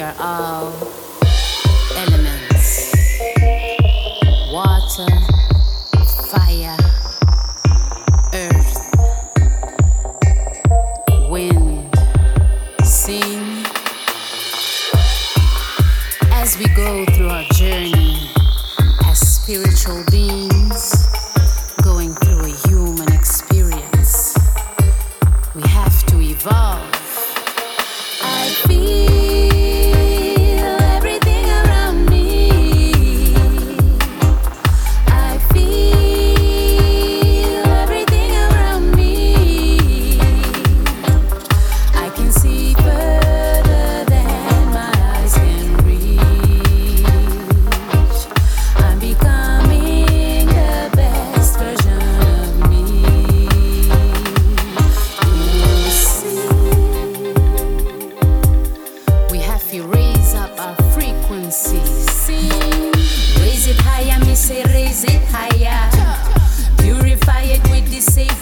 are all elements water, fire, earth, wind, sing. As we go through our journey as spiritual beings, going through a human experience, we have to evolve. Raise it higher. Purify it with the safe